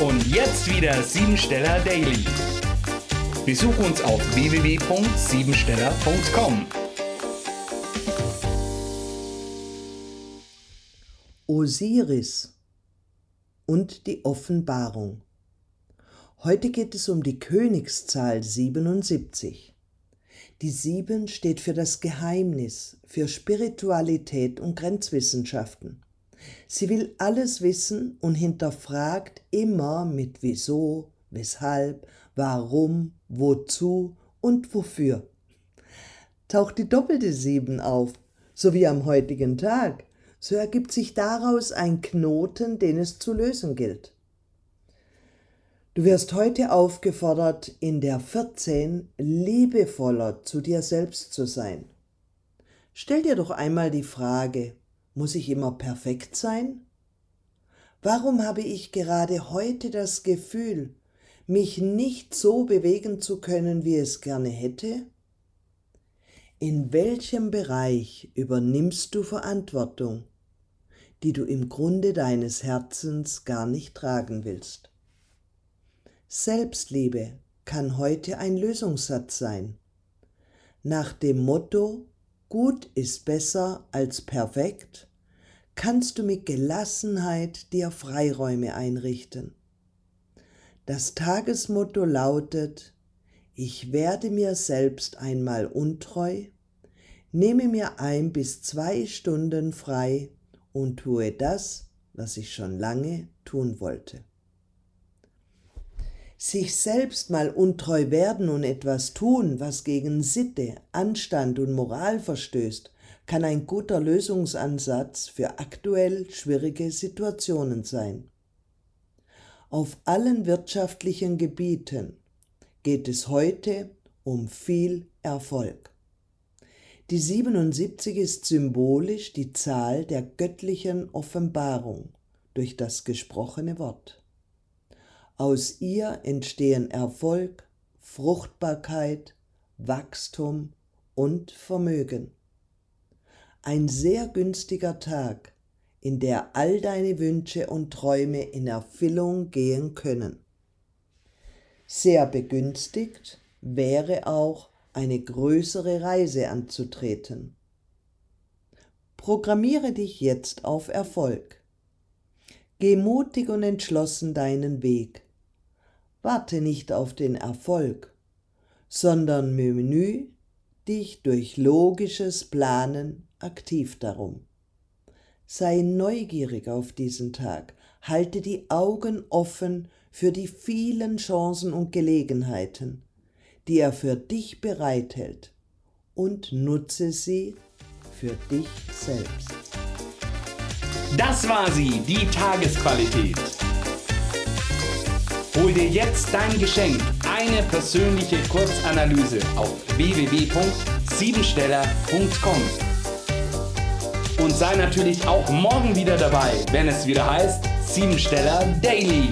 Und jetzt wieder Siebensteller Daily. Besuch uns auf www.siebensteller.com. Osiris und die Offenbarung. Heute geht es um die Königszahl 77. Die 7 steht für das Geheimnis, für Spiritualität und Grenzwissenschaften. Sie will alles wissen und hinterfragt immer mit wieso, weshalb, warum, wozu und wofür. Taucht die doppelte Sieben auf, so wie am heutigen Tag, so ergibt sich daraus ein Knoten, den es zu lösen gilt. Du wirst heute aufgefordert, in der 14 liebevoller zu dir selbst zu sein. Stell dir doch einmal die Frage, muss ich immer perfekt sein? Warum habe ich gerade heute das Gefühl, mich nicht so bewegen zu können, wie es gerne hätte? In welchem Bereich übernimmst du Verantwortung, die du im Grunde deines Herzens gar nicht tragen willst? Selbstliebe kann heute ein Lösungssatz sein. Nach dem Motto Gut ist besser als perfekt kannst du mit Gelassenheit dir Freiräume einrichten. Das Tagesmotto lautet, ich werde mir selbst einmal untreu, nehme mir ein bis zwei Stunden frei und tue das, was ich schon lange tun wollte. Sich selbst mal untreu werden und etwas tun, was gegen Sitte, Anstand und Moral verstößt, kann ein guter Lösungsansatz für aktuell schwierige Situationen sein. Auf allen wirtschaftlichen Gebieten geht es heute um viel Erfolg. Die 77 ist symbolisch die Zahl der göttlichen Offenbarung durch das gesprochene Wort. Aus ihr entstehen Erfolg, Fruchtbarkeit, Wachstum und Vermögen ein sehr günstiger Tag, in der all deine Wünsche und Träume in Erfüllung gehen können. Sehr begünstigt wäre auch eine größere Reise anzutreten. Programmiere dich jetzt auf Erfolg. Geh mutig und entschlossen deinen Weg. Warte nicht auf den Erfolg, sondern Menü dich durch logisches Planen aktiv darum. Sei neugierig auf diesen Tag, halte die Augen offen für die vielen Chancen und Gelegenheiten, die er für dich bereithält und nutze sie für dich selbst. Das war sie, die Tagesqualität. Hol dir jetzt dein Geschenk, eine persönliche Kurzanalyse auf www.siebensteller.com und sei natürlich auch morgen wieder dabei, wenn es wieder heißt Siebensteller Daily.